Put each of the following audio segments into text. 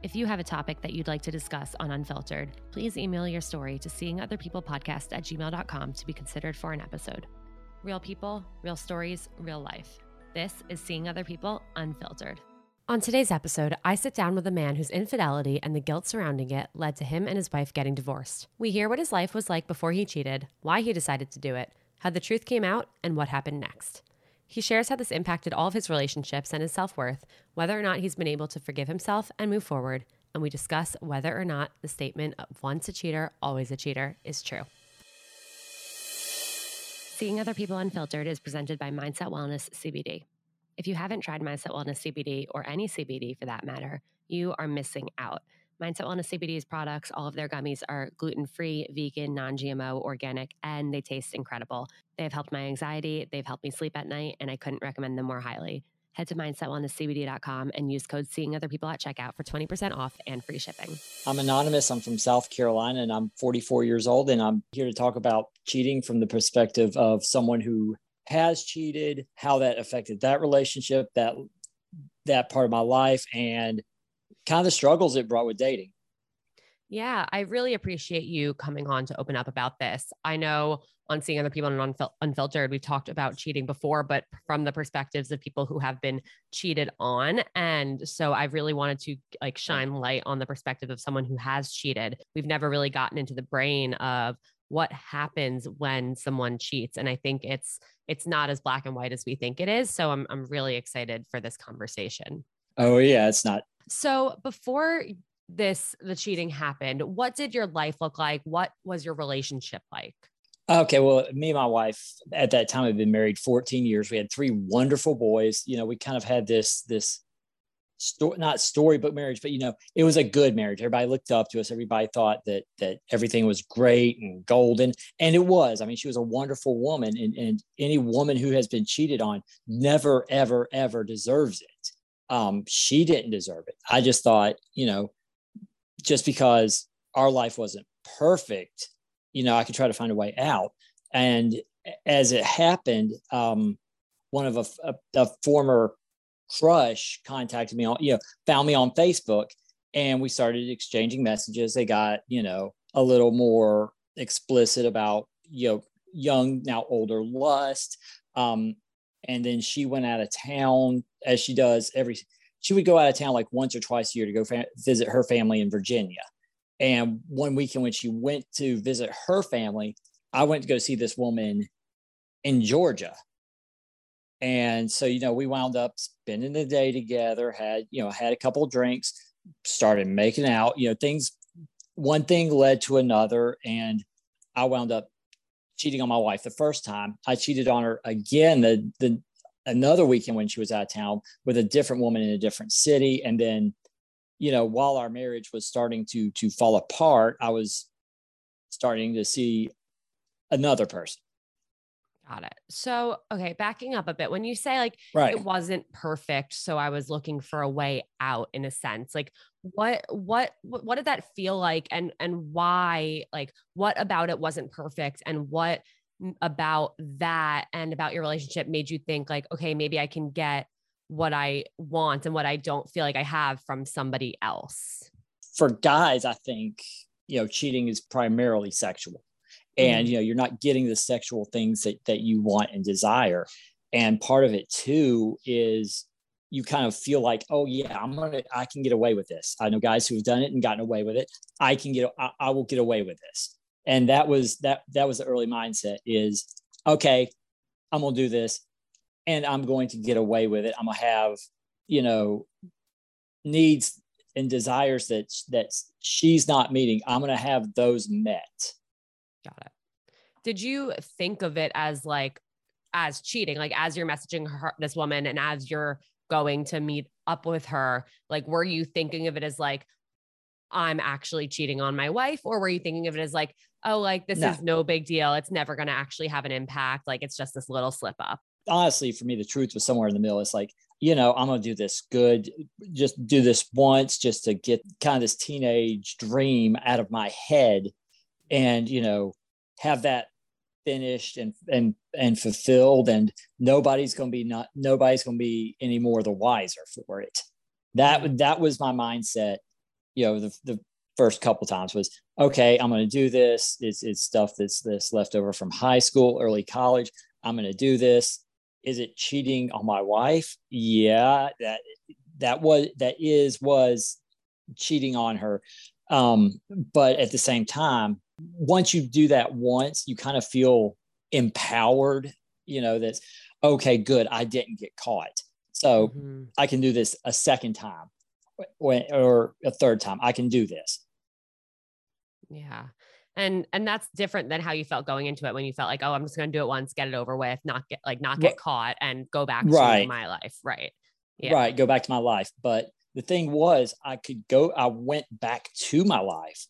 If you have a topic that you'd like to discuss on Unfiltered, please email your story to seeingotherpeoplepodcast at gmail.com to be considered for an episode. Real people, real stories, real life. This is Seeing Other People Unfiltered. On today's episode, I sit down with a man whose infidelity and the guilt surrounding it led to him and his wife getting divorced. We hear what his life was like before he cheated, why he decided to do it, how the truth came out, and what happened next. He shares how this impacted all of his relationships and his self worth, whether or not he's been able to forgive himself and move forward, and we discuss whether or not the statement of once a cheater, always a cheater is true. Seeing Other People Unfiltered is presented by Mindset Wellness CBD. If you haven't tried Mindset Wellness CBD or any CBD for that matter, you are missing out. Mindset Wellness CBD's products, all of their gummies are gluten free, vegan, non GMO, organic, and they taste incredible. They have helped my anxiety, they've helped me sleep at night, and I couldn't recommend them more highly. Head to mindsetwellnesscbd.com and use code Seeing Other People at checkout for 20% off and free shipping. I'm anonymous. I'm from South Carolina and I'm 44 years old. And I'm here to talk about cheating from the perspective of someone who has cheated, how that affected that relationship, that that part of my life, and kind of the struggles it brought with dating. Yeah, I really appreciate you coming on to open up about this. I know on seeing other people and Unfil- unfiltered, we've talked about cheating before, but from the perspectives of people who have been cheated on. And so I really wanted to like shine light on the perspective of someone who has cheated. We've never really gotten into the brain of what happens when someone cheats. And I think it's it's not as black and white as we think it is. So I'm I'm really excited for this conversation. Oh yeah, it's not. So before this the cheating happened, what did your life look like? What was your relationship like? Okay, well, me and my wife at that time had been married 14 years. We had three wonderful boys. You know, we kind of had this this story, not storybook marriage, but you know, it was a good marriage. Everybody looked up to us. Everybody thought that that everything was great and golden, and it was. I mean, she was a wonderful woman, and, and any woman who has been cheated on never, ever, ever deserves it. Um, she didn't deserve it. I just thought, you know, just because our life wasn't perfect you know, I could try to find a way out. And as it happened, um, one of a, a, a former crush contacted me on, you know, found me on Facebook and we started exchanging messages. They got, you know, a little more explicit about, you know, young, now older lust. Um, and then she went out of town as she does every, she would go out of town like once or twice a year to go fa- visit her family in Virginia. And one weekend when she went to visit her family, I went to go see this woman in Georgia. And so, you know, we wound up spending the day together, had, you know, had a couple drinks, started making out, you know, things, one thing led to another. And I wound up cheating on my wife the first time. I cheated on her again the, the another weekend when she was out of town with a different woman in a different city. And then you know, while our marriage was starting to to fall apart, I was starting to see another person. Got it. So, okay, backing up a bit, when you say like right. it wasn't perfect, so I was looking for a way out in a sense. Like what what what did that feel like and and why like what about it wasn't perfect and what about that and about your relationship made you think like okay, maybe I can get what I want and what I don't feel like I have from somebody else. For guys, I think, you know, cheating is primarily sexual. And, mm-hmm. you know, you're not getting the sexual things that, that you want and desire. And part of it too is you kind of feel like, oh yeah, I'm gonna, I can get away with this. I know guys who've done it and gotten away with it. I can get, I, I will get away with this. And that was that. That was the early mindset. Is okay. I'm gonna do this and I'm going to get away with it. I'm gonna have, you know, needs and desires that that she's not meeting. I'm gonna have those met. Got it. Did you think of it as like as cheating, like as you're messaging her, this woman, and as you're going to meet up with her, like were you thinking of it as like I'm actually cheating on my wife? Or were you thinking of it as like, oh, like this No. is no big deal. It's never going to actually have an impact. Like it's just this little slip up. honestly, for me, the truth was somewhere in the middle. It's like, you know, I'm going to do this good, just do this once just to get kind of this teenage dream out of my head and, you know, have that finished and, and, and fulfilled. And nobody's going to be not, nobody's going to be any more the wiser for it. That, that was my mindset, you know, the, the first couple times was, okay, I'm going to do this. It's, it's stuff that's, this left over from high school, early college. I'm going to do this is it cheating on my wife yeah that that was that is was cheating on her um but at the same time once you do that once you kind of feel empowered you know that's okay good i didn't get caught so Mhm. i can do this a second time or a third time i can do this Yeah. And and that's different than how you felt going into it when you felt like, oh, I'm just gonna do it once, get it over with, not get like not get Ri- caught and go back to Right. my life. Right. Yeah. right go back to my life but the thing was i could go i went back to my life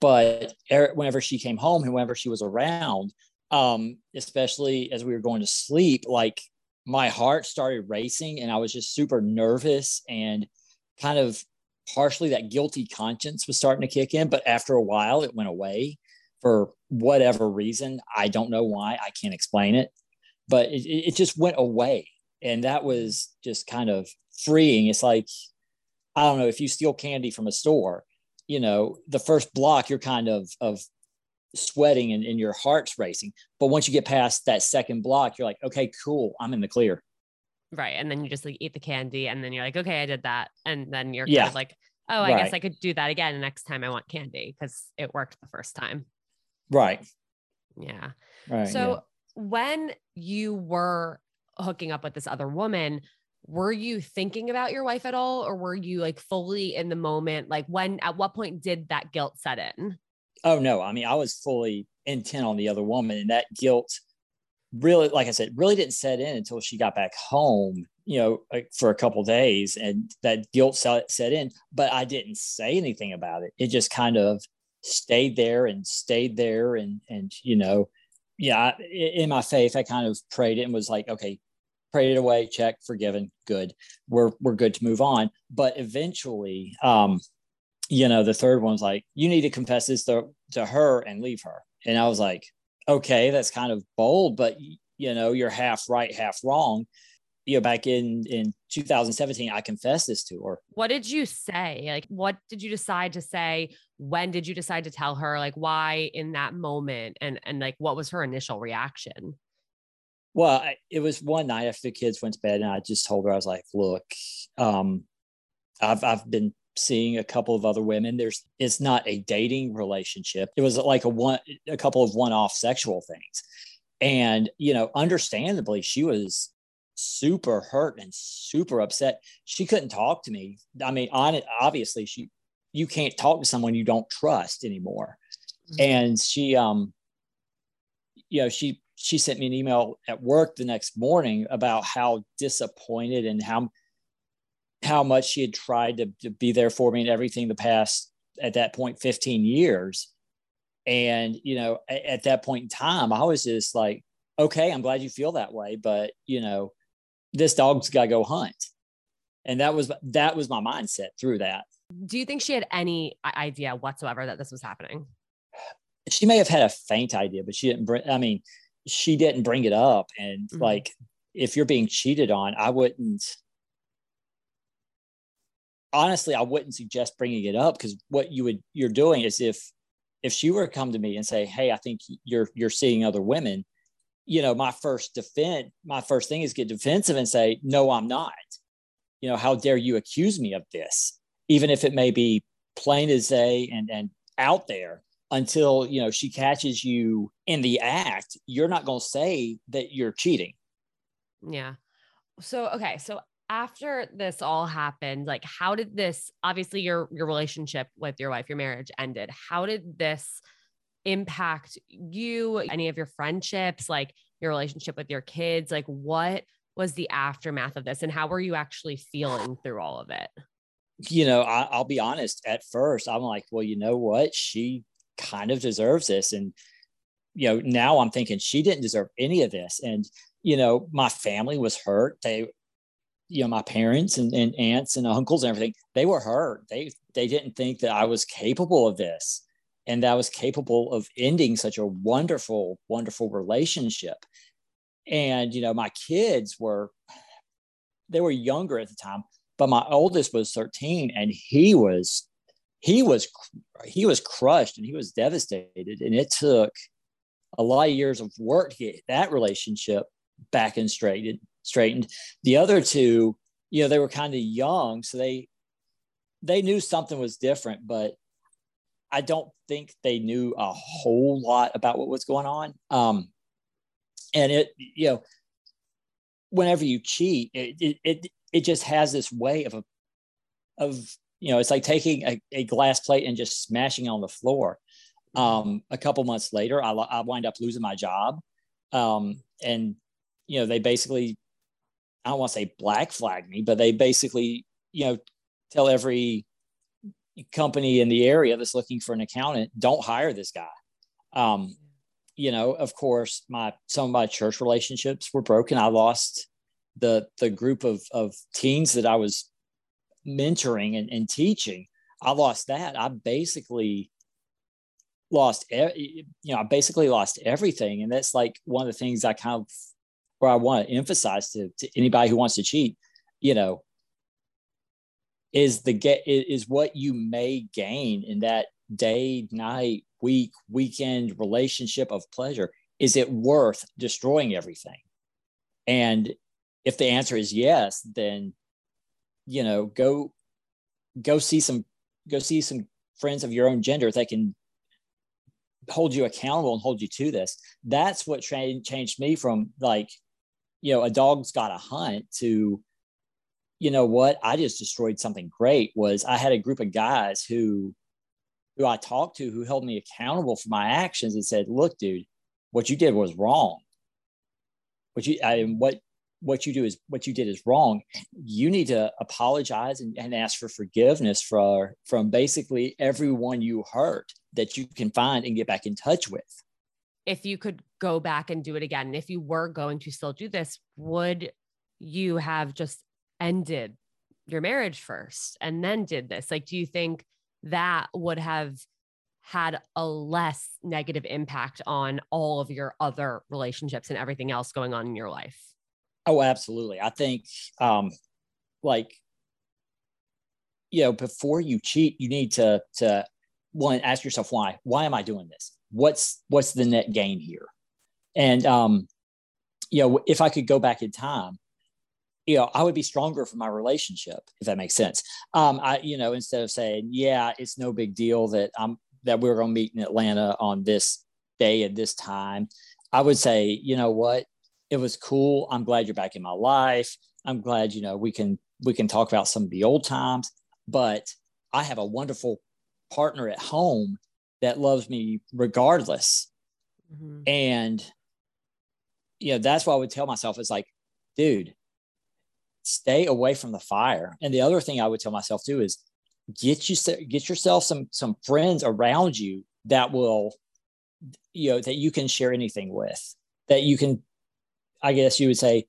but er- whenever she came home and whenever she was around um especially as we were going to sleep like my heart started racing and i was just super nervous and kind of partially that guilty conscience was starting to kick in but after a while it went away for whatever reason. I don't know why. I can't explain it but it, it it just went away and that was just kind of freeing. It's like i don't know if you steal candy from a store you know the first block you're kind of of sweating and, and your heart's racing but once you get past that second block you're like okay cool i'm in the clear Right. And then you just like eat the candy and then you're like, okay, I did that. And then you're Yeah. kind of like, oh, I guess I could do that again next time I want candy because it worked the first time. right Yeah. right So yeah. when you were hooking up with this other woman, were you thinking about your wife at all? Or were you like fully in the moment? Like when at what point did that guilt set in? oh no i mean i was fully intent on the other woman and that guilt really like i said really didn't set in until she got back home you know for a couple days and that guilt set, in but i didn't say anything about it it just kind of stayed there and stayed there and and you know yeah I- in my faith i kind of prayed and was like okay prayed it away check forgiven good we're we're good to move on but eventually um you know the third one's like you need to confess this to, to her and leave her and i was like okay that's kind of bold but you know you're half right half wrong you know back in in 2017 i confessed this to her What did you say? Like, what did you decide to say? When did you decide to tell her? Like, why in that moment? And and like, what was her initial reaction? Well I, it was one night after the kids went to bed and i just told her i was like look um i've i've been seeing a couple of other women. There's it's not a dating relationship. It was like a one a couple of one-off sexual things. And you know understandably she was super hurt and super upset. She couldn't talk to me. I mean on it obviously she you can't talk to someone you don't trust anymore. And she um you know she she sent me an email at work the next morning about how disappointed and how how much she had tried to, to be there for me and everything the past at that point 15 years. And you know at, at that point in time i was just like okay i'm glad you feel that way but you know this dog's got to go hunt. And that was that was my mindset through that. Do you think she had any idea whatsoever that this was happening? she may have had a faint idea, but she didn't bring, I mean, she didn't bring it up. And Mhm. like, if you're being cheated on, I wouldn't, honestly, I wouldn't suggest bringing it up because what you would, you're doing is if, if she were to come to me and say, Hey, I think you're, you're seeing other women, you know, my first defense, my first thing is get defensive and say, no, I'm not, you know, how dare you accuse me of this, even if it may be plain as day and, and out there until you know she catches you in the act you're not going to say that you're cheating Yeah. So okay, so after this all happened, like how did this obviously your your relationship with your wife, your marriage ended. How did this impact you, any of your friendships, like your relationship with your kids? Like what was the aftermath of this and how were you actually feeling through all of it? you know, I, will be honest. At first, I'm like, well, you know what? She kind of deserves this, and you know, now I'm thinking she didn't deserve any of this. And you know, my family was hurt. They, you know, my parents and, and aunts and uncles and everything, they were hurt. They they didn't think that I was capable of this, and that I was capable of ending such a wonderful, wonderful relationship. And you know, my kids were they were younger at the time but my oldest was 13 and he was he was he was crushed and he was devastated and it took a lot of years of work to get that relationship back and straightened straightened. The other two you know they were kind of young so they they knew something was different but i don't think they knew a whole lot about what was going on. Um and it you know whenever you cheat it, it, it it just has this way of a, of you know it's like taking a, a glass plate and just smashing on the floor. Um, a couple months later I, I wind up losing my job. Um, and you know they basically i don't want to say black flag me but they basically you know tell every company in the area that's looking for an accountant don't hire this guy. Um, you know of course my some of my church relationships were broken. I lost the the group of of teens that I was mentoring and, and teaching, I lost that. I basically lost, you know, I basically lost everything, and that's like one of the things I kind of where I want to emphasize to, to anybody who wants to cheat, you know, is the get is what you may gain in that day, night, week, weekend relationship of pleasure. Is it worth destroying everything? And if the answer is yes, then you know go go see some go see some friends of your own gender that can hold you accountable and hold you to this. That's what tra- changed me from like, you know, a dog's got a hunt to, you know what, I just destroyed something great. Was I had a group of guys who, who I talked to, who held me accountable for my actions and said, "Look, dude, what you did was wrong. What you, I, what what you do is what you did is wrong you need to apologize and, and, ask for forgiveness for from basically everyone you hurt that you can find and get back in touch with. If you could go back and do it again if you were going to still do this would you have just ended your marriage first and then did this? Like do you think that would have had a less negative impact on all of your other relationships and everything else going on in your life Oh, absolutely. I think um, like you know, before you cheat, you need to to one ask yourself why. Why am I doing this? What's what's the net gain here? And um, you know, if I could go back in time, you know, I would be stronger for my relationship, if that makes sense. Um, I, you know, instead of saying, yeah, it's no big deal that I'm that we're going to meet in Atlanta on this day at this time, I would say, you know what, it was cool. I'm glad you're back in my life. I'm glad, you know, we can we can talk about some of the old times, but I have a wonderful partner at home that loves me regardless. Mm-hmm. And you know, that's what I would tell myself is like, dude, stay away from the fire. And the other thing I would tell myself too is get you get yourself some some friends around you that will you know that you can share anything with that you can I guess you would say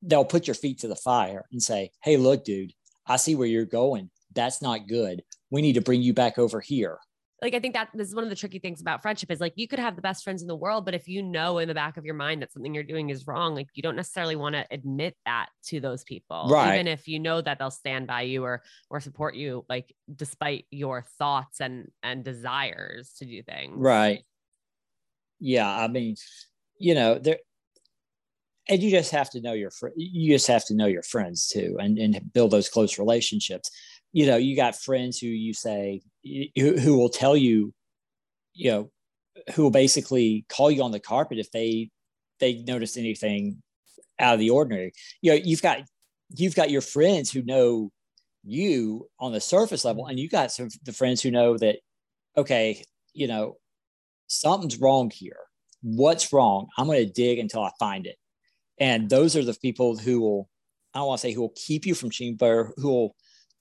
they'll put your feet to the fire and say, Hey, look, dude, I see where you're going. That's not good. We need to bring you back over here. Like, I think that this is one of the tricky things about friendship is like you could have the best friends in the world, but if you know in the back of your mind that something you're doing is wrong, like you don't necessarily want to admit that to those people. Right. Even if you know that they'll stand by you or or support you, like despite your thoughts and and desires to do things. Right. Yeah. I mean, you know, there and you just have to know your fr- you just have to know your friends too and, and build those close relationships. You know you got friends who you say who, who will tell you you know who will basically call you on the carpet if they they notice anything out of the ordinary. You know you've got you've got your friends who know you on the surface level and you got some the friends who know that okay you know something's wrong here. What's wrong? I'm going to dig until i find it and those are the people who will, I don't want to say who will keep you from cheating, but who will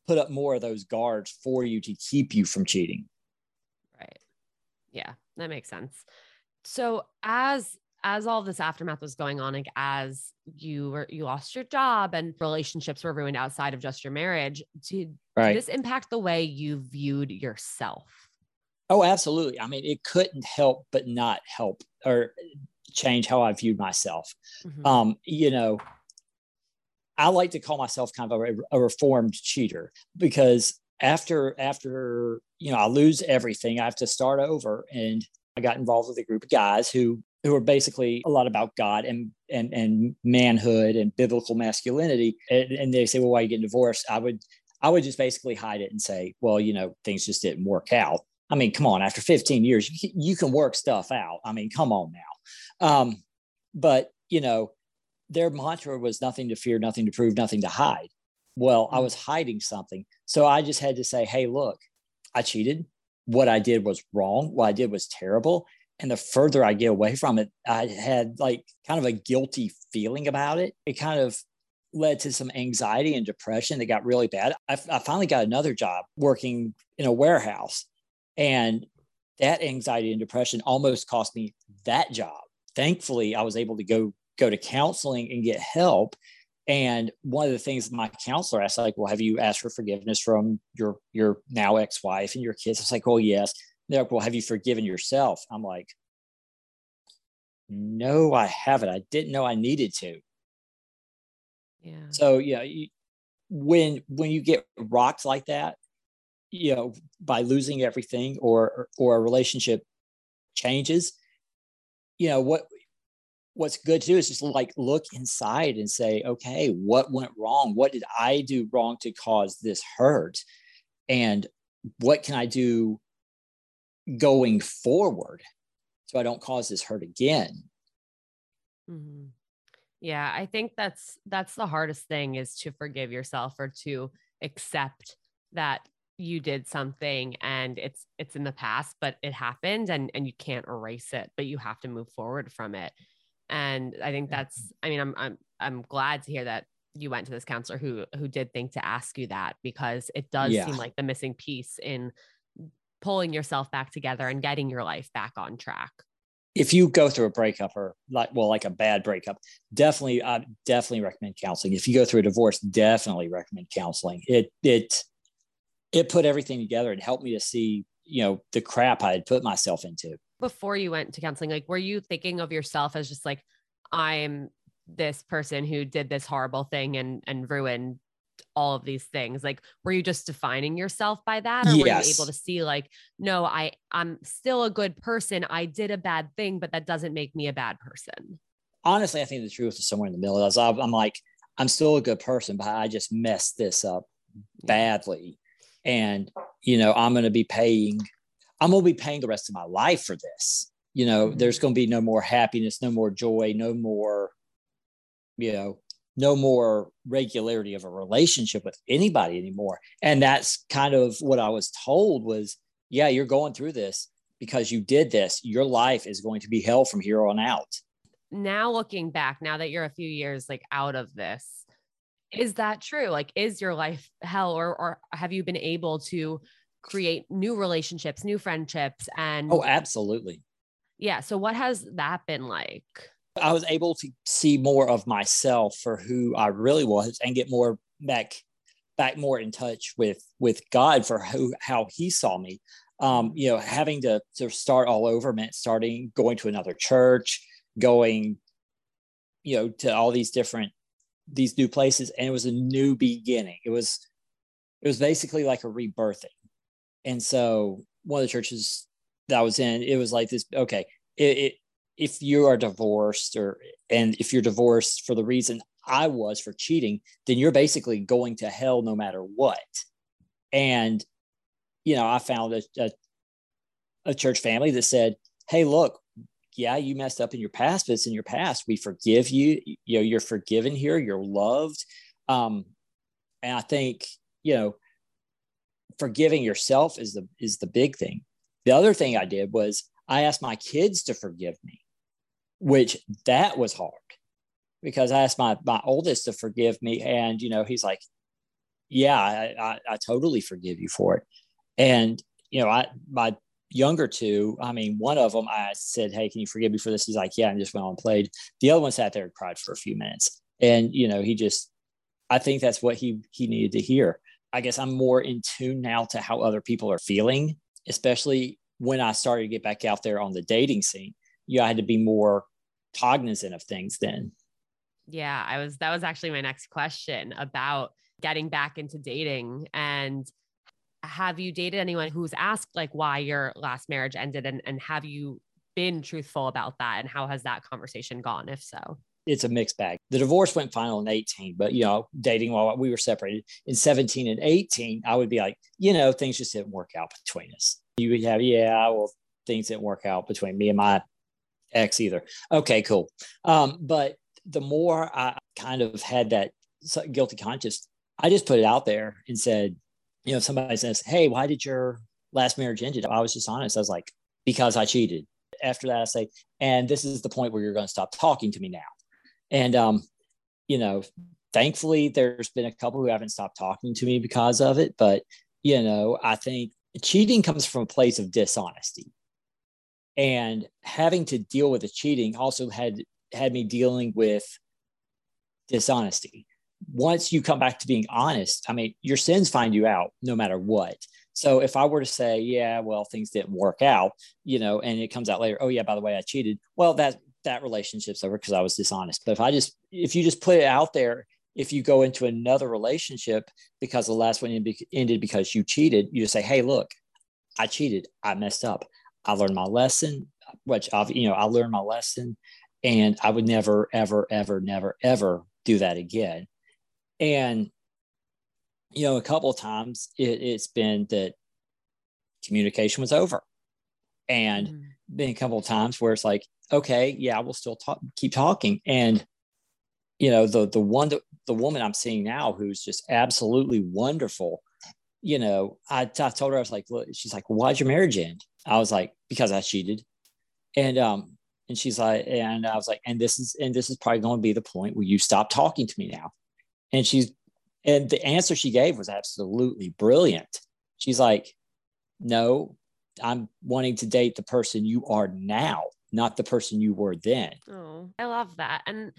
put up more of those guards for you to keep you from cheating. Right. Yeah, that makes sense. So as as all this aftermath was going on, like as you were you lost your job and relationships were ruined outside of just your marriage, did, right. did this impact the way you viewed yourself? Oh, absolutely. I mean, it couldn't help but not help or change how I viewed myself. Mm-hmm. Um, you know, I like to call myself kind of a, a reformed cheater because after after you know I lose everything, I have to start over, and I got involved with a group of guys who who are basically a lot about God and and and manhood and biblical masculinity. And, and, they say, "Well, why are you getting divorced?" I would I would just basically hide it and say, "Well, you know, things just didn't work out." I mean, come on, after 15 years, you can, you can work stuff out. I mean, come on now. Um, but you know, their mantra was nothing to fear, nothing to prove, nothing to hide. Well, I mm. was hiding something. So I just had to say, hey, look, I cheated. What I did was wrong. What I did was terrible. And the further I get away from it, I had like kind of a guilty feeling about it. It kind of led to some anxiety and depression that got really bad. I, I finally got another job working in a warehouse. And that anxiety and depression almost cost me that job. Thankfully, I was able to go go to counseling and get help. And one of the things my counselor asked, like, well, have you asked for forgiveness from your your now ex-wife and your kids? I was like, oh yes. They're like, well, have you forgiven yourself? I'm like, no, I haven't. I didn't know I needed to. Yeah. So yeah, you, when when you get rocked like that, you know, by losing everything or or a relationship changes, you know what what's good to do is just like look inside and say, okay, what went wrong? What did I do wrong to cause this hurt? And what can I do going forward so I don't cause this hurt again? Mm-hmm. Yeah, I think that's that's the hardest thing is to forgive yourself or to accept that you did something and it's it's in the past but it happened and and you can't erase it but you have to move forward from it. And i think that's i mean i'm i'm i'm glad to hear that you went to this counselor who who did think to ask you that because it does yeah. seem like the missing piece in pulling yourself back together and getting your life back on track. If you go through a breakup or like well like a bad breakup definitely i definitely recommend counseling. If you go through a divorce definitely recommend counseling. It it it put everything together and helped me to see you know the crap i had put myself into. Before you went to counseling, like, were you thinking of yourself as just like, I'm this person who did this horrible thing and and ruined all of these things like were you just defining yourself by that or yes. were you able to see like no i i'm still a good person. I did a bad thing but that doesn't make me a bad person. Honestly i think the truth is somewhere in the middle. I was i'm like i'm still a good person but i just messed this up badly and you know i'm going to be paying I'm going to be paying the rest of my life for this. You know, mm-hmm. there's going to be no more happiness, no more joy, no more, you know, no more regularity of a relationship with anybody anymore. And that's kind of what I was told was, yeah, you're going through this because you did this. Your life is going to be hell from here on out. Now looking back, now that you're a few years like out of this, is that true? Like, is your life hell, or or have you been able to create new relationships, new friendships and Oh, absolutely. Yeah, so what has that been like? I was able to see more of myself for who I really was and get more back back more in touch with with God for who how he saw me. Um, you know, having to to start all over meant starting going to another church, going you know to all these different these new places and it was a new beginning. It was it was basically like a rebirthing and so one of the churches that I was in, it was like this. Okay, it, it, if you are divorced, or and if you're divorced for the reason I was for cheating, then you're basically going to hell no matter what. And you know, I found a, a, a church family that said, "Hey, look, yeah, you messed up in your past, but it's in your past. We forgive you. You know, you're forgiven here. You're loved." Um, and I think you know forgiving yourself is the is the big thing. The other thing I did was I asked my kids to forgive me, which that was hard because I asked my my oldest to forgive me, and you know he's like, yeah, I, I, I totally forgive you for it. And, you know, I, my younger two, I mean, one of them, I said, Hey, can you forgive me for this? He's like, yeah, and just went on and played. The other one sat there and cried for a few minutes. And, you know, he just, I think that's what he, he needed to hear. I guess I'm more in tune now to how other people are feeling, especially when I started to get back out there on the dating scene. You know, I had to be more cognizant of things then. Yeah, I was that was actually my next question about getting back into dating and have you dated anyone who's asked like why your last marriage ended and and have you been truthful about that and how has that conversation gone if so? It's a mixed bag. The divorce went final in 18, but you know, dating while we were separated in 17 and 18, I would be like, you know, things just didn't work out between us. You would have, yeah, well, things didn't work out between me and my ex either. Okay, cool. Um, but the more I kind of had that guilty conscience, I just put it out there and said, you know, somebody says, Hey, why did your last marriage end? I was just honest. I was like, because I cheated. After that, I say, and this is the point where you're going to stop talking to me now. And, um, you know, thankfully, there's been a couple who haven't stopped talking to me because of it. But, you know, I think cheating comes from a place of dishonesty and having to deal with the cheating also had had me dealing with dishonesty once you come back to being honest i mean your sins find you out no matter what. So if i were to say yeah well things didn't work out you know and it comes out later oh yeah by the way i cheated well that that relationship's over because i was dishonest. But if i just if you just put it out there if you go into another relationship because the last one ended because you cheated you just say hey look i cheated. I messed up. I learned my lesson, which I've, you know, I learned my lesson and I would never, ever, ever, never, ever do that again. And, you know, a couple of times it, has been that communication was over. And mm-hmm. been a couple of times where it's like, okay, yeah, we'll still talk, keep talking. And, you know, the, the one, that, the woman I'm seeing now who's just absolutely wonderful, you know, I, I told her, I was like, look, she's like, well, why'd your marriage end? I was like, because I cheated. And um, and she's like, and I was like, and this is and this is probably going to be the point where you stop talking to me now. And she's and the answer she gave was absolutely brilliant. She's like, no, I'm wanting to date the person you are now, not the person you were then. Oh, I love that. And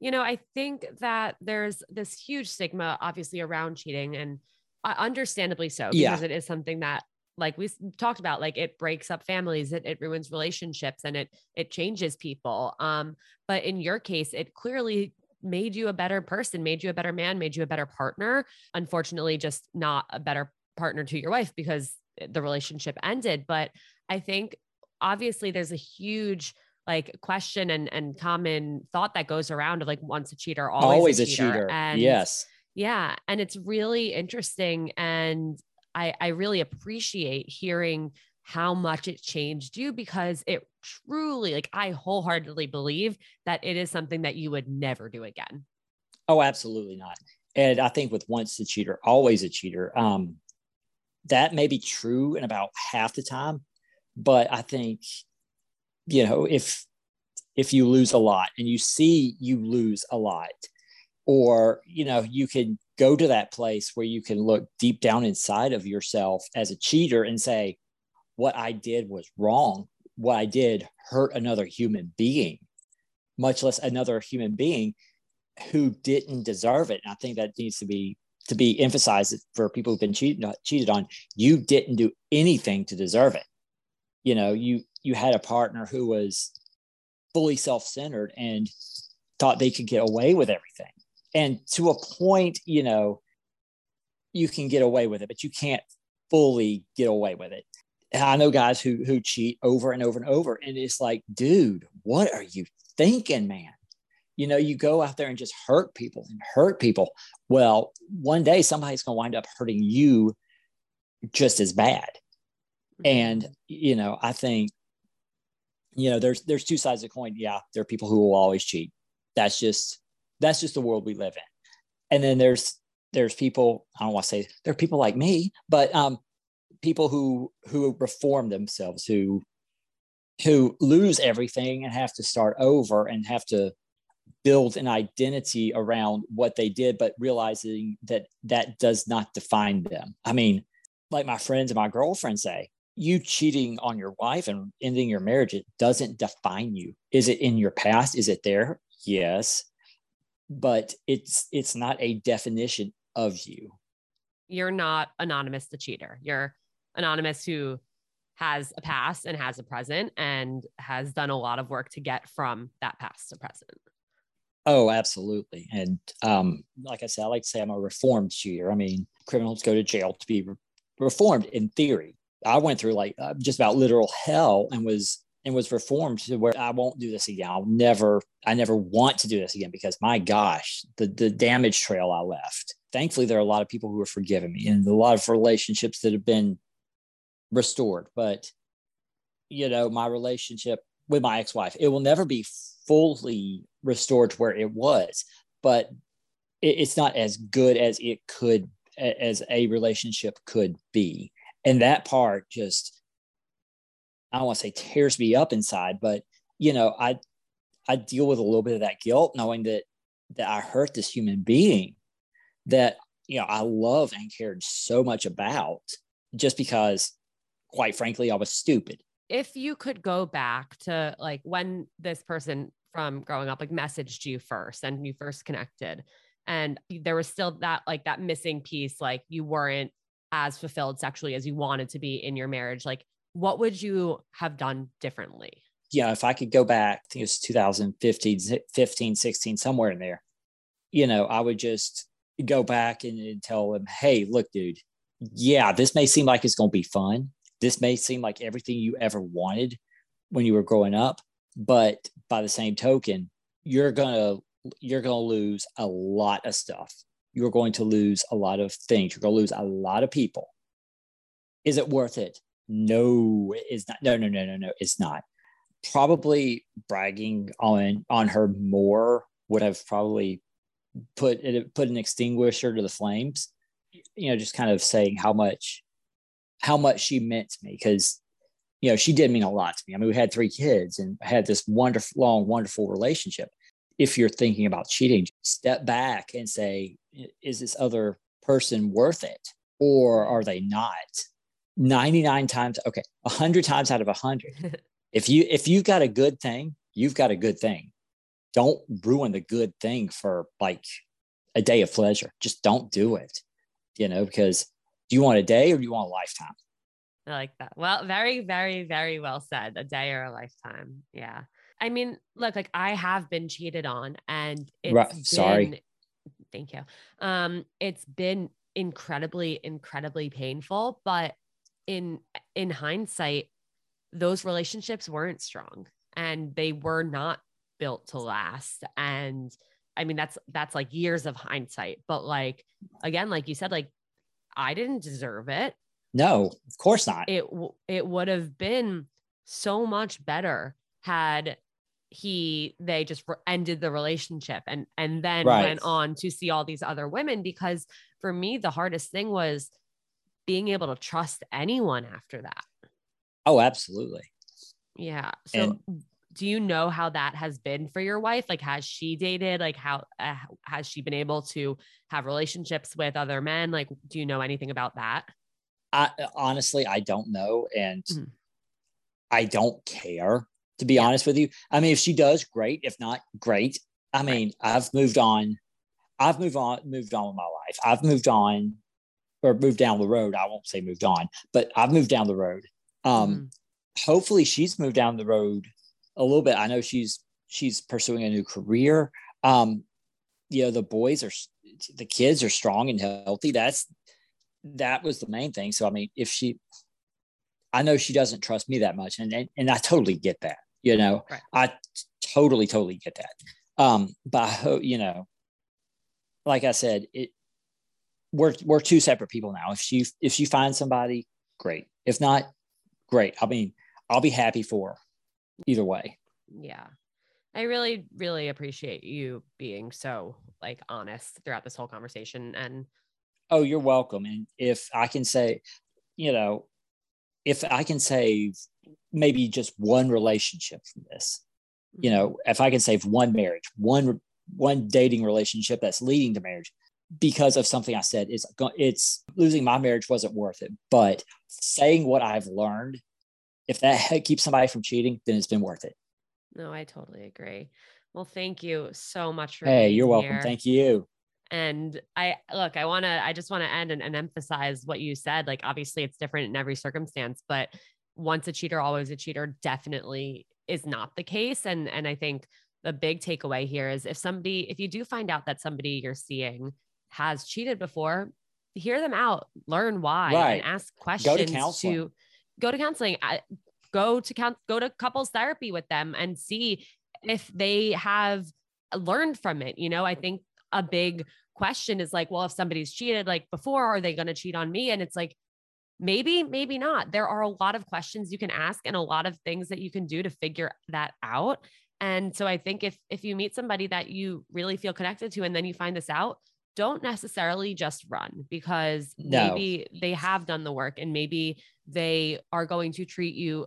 you know, I think that there's this huge stigma obviously around cheating and uh, understandably so because yeah. it is something that like we talked about like it breaks up families it, it ruins relationships and it it changes people um but in your case it clearly made you a better person made you a better man made you a better partner. Unfortunately just not a better partner to your wife because the relationship ended. But i think obviously there's a huge like question and and common thought that goes around of like once a cheater always, always a, cheater. a cheater. And yes. Yeah and it's really interesting. And I, I really appreciate hearing how much it changed you because it truly, like, I wholeheartedly believe that it is something that you would never do again. Oh, absolutely not. And I think with once a cheater, always a cheater, um, that may be true in about half the time. But I think, you know, if if you lose a lot and you see you lose a lot, or you know, you can go to that place where you can look deep down inside of yourself as a cheater and say, what I did was wrong. What I did hurt another human being, much less another human being who didn't deserve it. And I think that needs to be to be emphasized for people who've been cheated cheated on. You didn't do anything to deserve it. You know, you you had a partner who was fully self-centered and thought they could get away with everything and to a point you know you can get away with it but you can't fully get away with it and i know guys who who cheat over and over and over and it's like dude what are you thinking man? You know you go out there and just hurt people and hurt people. Well one day somebody's going to wind up hurting you just as bad. And you know i think you know there's there's two sides of the coin. Yeah there are people who will always cheat. That's just that's just the world we live in. And then there's there's people I don't want to say there are people like me, but um, people who who reform themselves, who who lose everything and have to start over and have to build an identity around what they did, but realizing that that does not define them. I mean, like my friends and my girlfriend say, you cheating on your wife and ending your marriage, it doesn't define you. Is it in your past? Is it there? Yes. But it's it's not a definition of you. You're not anonymous the cheater. You're anonymous who has a past and has a present and has done a lot of work to get from that past to present. Oh, absolutely. And um, like I said, I like to say I'm a reformed cheater. I mean, criminals go to jail to be re- reformed in theory. I went through like uh, just about literal hell and was and was reformed to where I won't do this again. I'll never, I never want to do this again because my gosh, the the damage trail I left. Thankfully, there are a lot of people who are forgiving me and a lot of relationships that have been restored. But you know, my relationship with my ex-wife, it will never be fully restored to where it was, but it, it's not as good as it could as a relationship could be and that part just i don't want to say tears me up inside but you know i i deal with a little bit of that guilt knowing that that i hurt this human being that you know i love and cared so much about just because quite frankly i was stupid if you could go back to like when this person from growing up like messaged you first and you first connected and there was still that like that missing piece like you weren't as fulfilled sexually as you wanted to be in your marriage, like what would you have done differently? Yeah, if I could go back, I think it was 2015, 15, 16, somewhere in there, you know, I would just go back and, and tell him, hey, look, dude, yeah, this may seem like it's going to be fun. This may seem like everything you ever wanted when you were growing up. But by the same token, you're to you're to lose a lot of stuff you're going to lose a lot of things. You're to lose a lot of people. Is it worth it? No, it's not. No, no, no, no, no, it's not. Probably bragging on on her more would have probably put it put an extinguisher to the flames. You know, just kind of saying how much how much she meant to me because you know she did mean a lot to me. I mean, we had three kids and had this wonderful, long, wonderful relationship if you're thinking about cheating, step back and say, is this other person worth it or are they not? 99 times, okay, 100 times out of 100. if you if you've got a good thing, you've got a good thing. Don't ruin the good thing for like a day of pleasure. Just don't do it. You know, because do you want a day or do you want a lifetime? I like that. Well, very, very, very well said. A day or a lifetime. Yeah. I mean, look, like I have been cheated on and it's right. been, sorry. Thank you. Um, it's been incredibly, incredibly painful, but in in hindsight, those relationships weren't strong and they were not built to last. And I mean, that's that's like years of hindsight. But like again, like you said, like I didn't deserve it. No, of course not. It it would have been so much better had he they just ended the relationship and and then right. went on to see all these other women because for me the hardest thing was being able to trust anyone after that oh absolutely yeah so and- do you know how that has been for your wife like has she dated like how uh, has she been able to have relationships with other men like do you know anything about that i honestly i don't know and mm-hmm. i don't care to be yeah. honest with you. I mean, if she does, great. If not, great. I mean, right. I've moved on. I've moved on, moved on with my life. I've moved on or moved down the road. I won't say moved on, but I've moved down the road. Um, mm-hmm. hopefully she's moved down the road a little bit. I know she's, she's pursuing a new career. Um, you know, the boys are, the kids are strong and healthy. That's, that was the main thing. So, I mean, if she, I know she doesn't trust me that much and, and, and I totally get that you know right. i totally totally get that um but i hope you know like i said it we're we're two separate people now if she if she finds somebody great if not great i mean i'll be happy for her either way. Yeah. I really really appreciate you being so like honest throughout this whole conversation and oh you're welcome. And if i can say you know if i can save maybe just one relationship from this you mm-hmm. know if i can save one marriage one one dating relationship that's leading to marriage because of something I said. It's it's losing my marriage wasn't worth it, but saying what I've learned, if that keeps somebody from cheating, then it's been worth it. No, I totally agree. Well, thank you so much for. Hey, you're welcome. Here. Thank you. And I look, I want to, I just want to end and, and emphasize what you said. Like, obviously, it's different in every circumstance, but once a cheater, always a cheater definitely is not the case. And and I think the big takeaway here is if somebody, if you do find out that somebody you're seeing has cheated before, hear them out, learn why, right. and ask questions go to, counseling. to go to counseling. Go to count, go to couples therapy with them and see if they have learned from it. You know, I think a big question is like, well, if somebody's cheated like before, are they going to cheat on me? And it's like, maybe, maybe not. There are a lot of questions you can ask and a lot of things that you can do to figure that out. And so I think if if you meet somebody that you really feel connected to and then you find this out, don't necessarily just run because no. maybe they have done the work and maybe they are going to treat you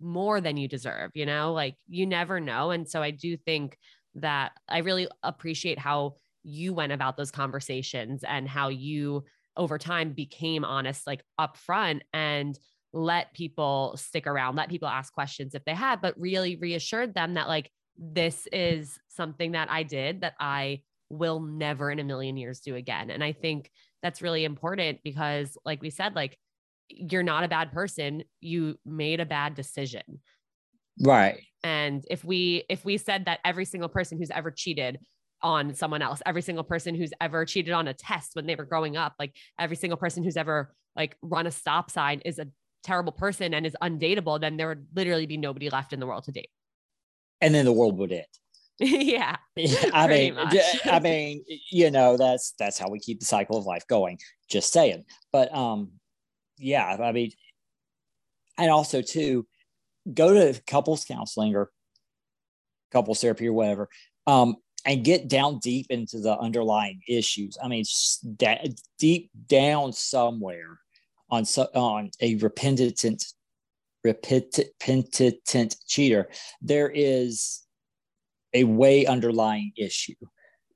more than you deserve, you know? Like you never know. And so I do think that I really appreciate how you went about those conversations and how you over time became honest like upfront and let people stick around let people ask questions if they had but really reassured them that like this is something that i did that i will never in a million years do again and i think that's really important because like we said like you're not a bad person you made a bad decision. Right. And if we if we said that every single person who's ever cheated on someone else every single person who's ever cheated on a test when they were growing up like every single person who's ever like run a stop sign is a terrible person and is undateable then there would literally be nobody left in the world to date. And then the world would end. Yeah. I mean i mean you know that's that's how we keep the cycle of life going. Just saying. But um yeah i mean and also too go to couples counseling or couples therapy or whatever um and get down deep into the underlying issues. I mean, da- deep down somewhere on so, on a repentant, repentant cheater, there is a way underlying issue.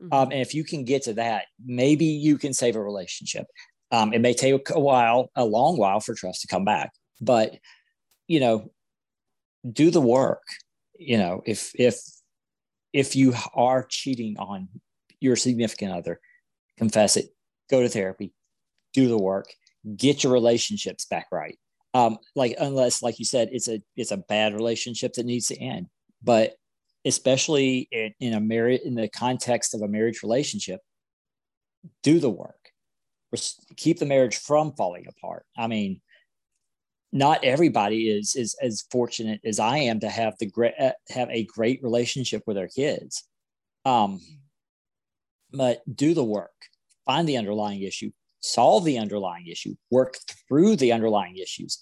Mm-hmm. Um, and if you can get to that, maybe you can save a relationship. Um, it may take a while, a long while for trust to come back, but you know, do the work. You know, if if if you are cheating on your significant other, confess it, go to therapy, do the work, get your relationships back right. Um, like unless, like you said, it's a it's a bad relationship that needs to end. But especially in, in a marriage in the context of a marriage relationship, do the work. Keep the marriage from falling apart. I mean, not everybody is is as fortunate as I am to have the great uh, have a great relationship with their kids. Um, but do the work, find the underlying issue, solve the underlying issue, work through the underlying issues.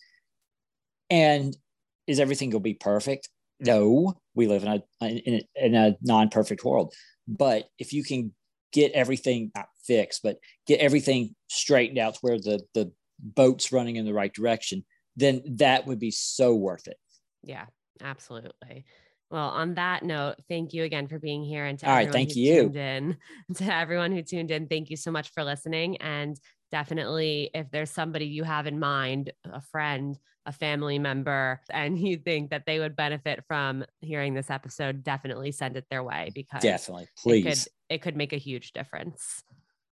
And is everything going to be perfect? No, we live in a in a, in a non-perfect world. But if you can get everything not fixed, but get everything straightened out to where the the boat's running in the right direction, then that would be so worth it. Yeah, absolutely. Well, on that note, thank you again for being here. And to All right, thank you. tuned in, to everyone who tuned in, thank you so much for listening. And definitely, if there's somebody you have in mind, a friend, a family member, and you think that they would benefit from hearing this episode, definitely send it their way mm, because definitely, please, it could, it could make a huge difference.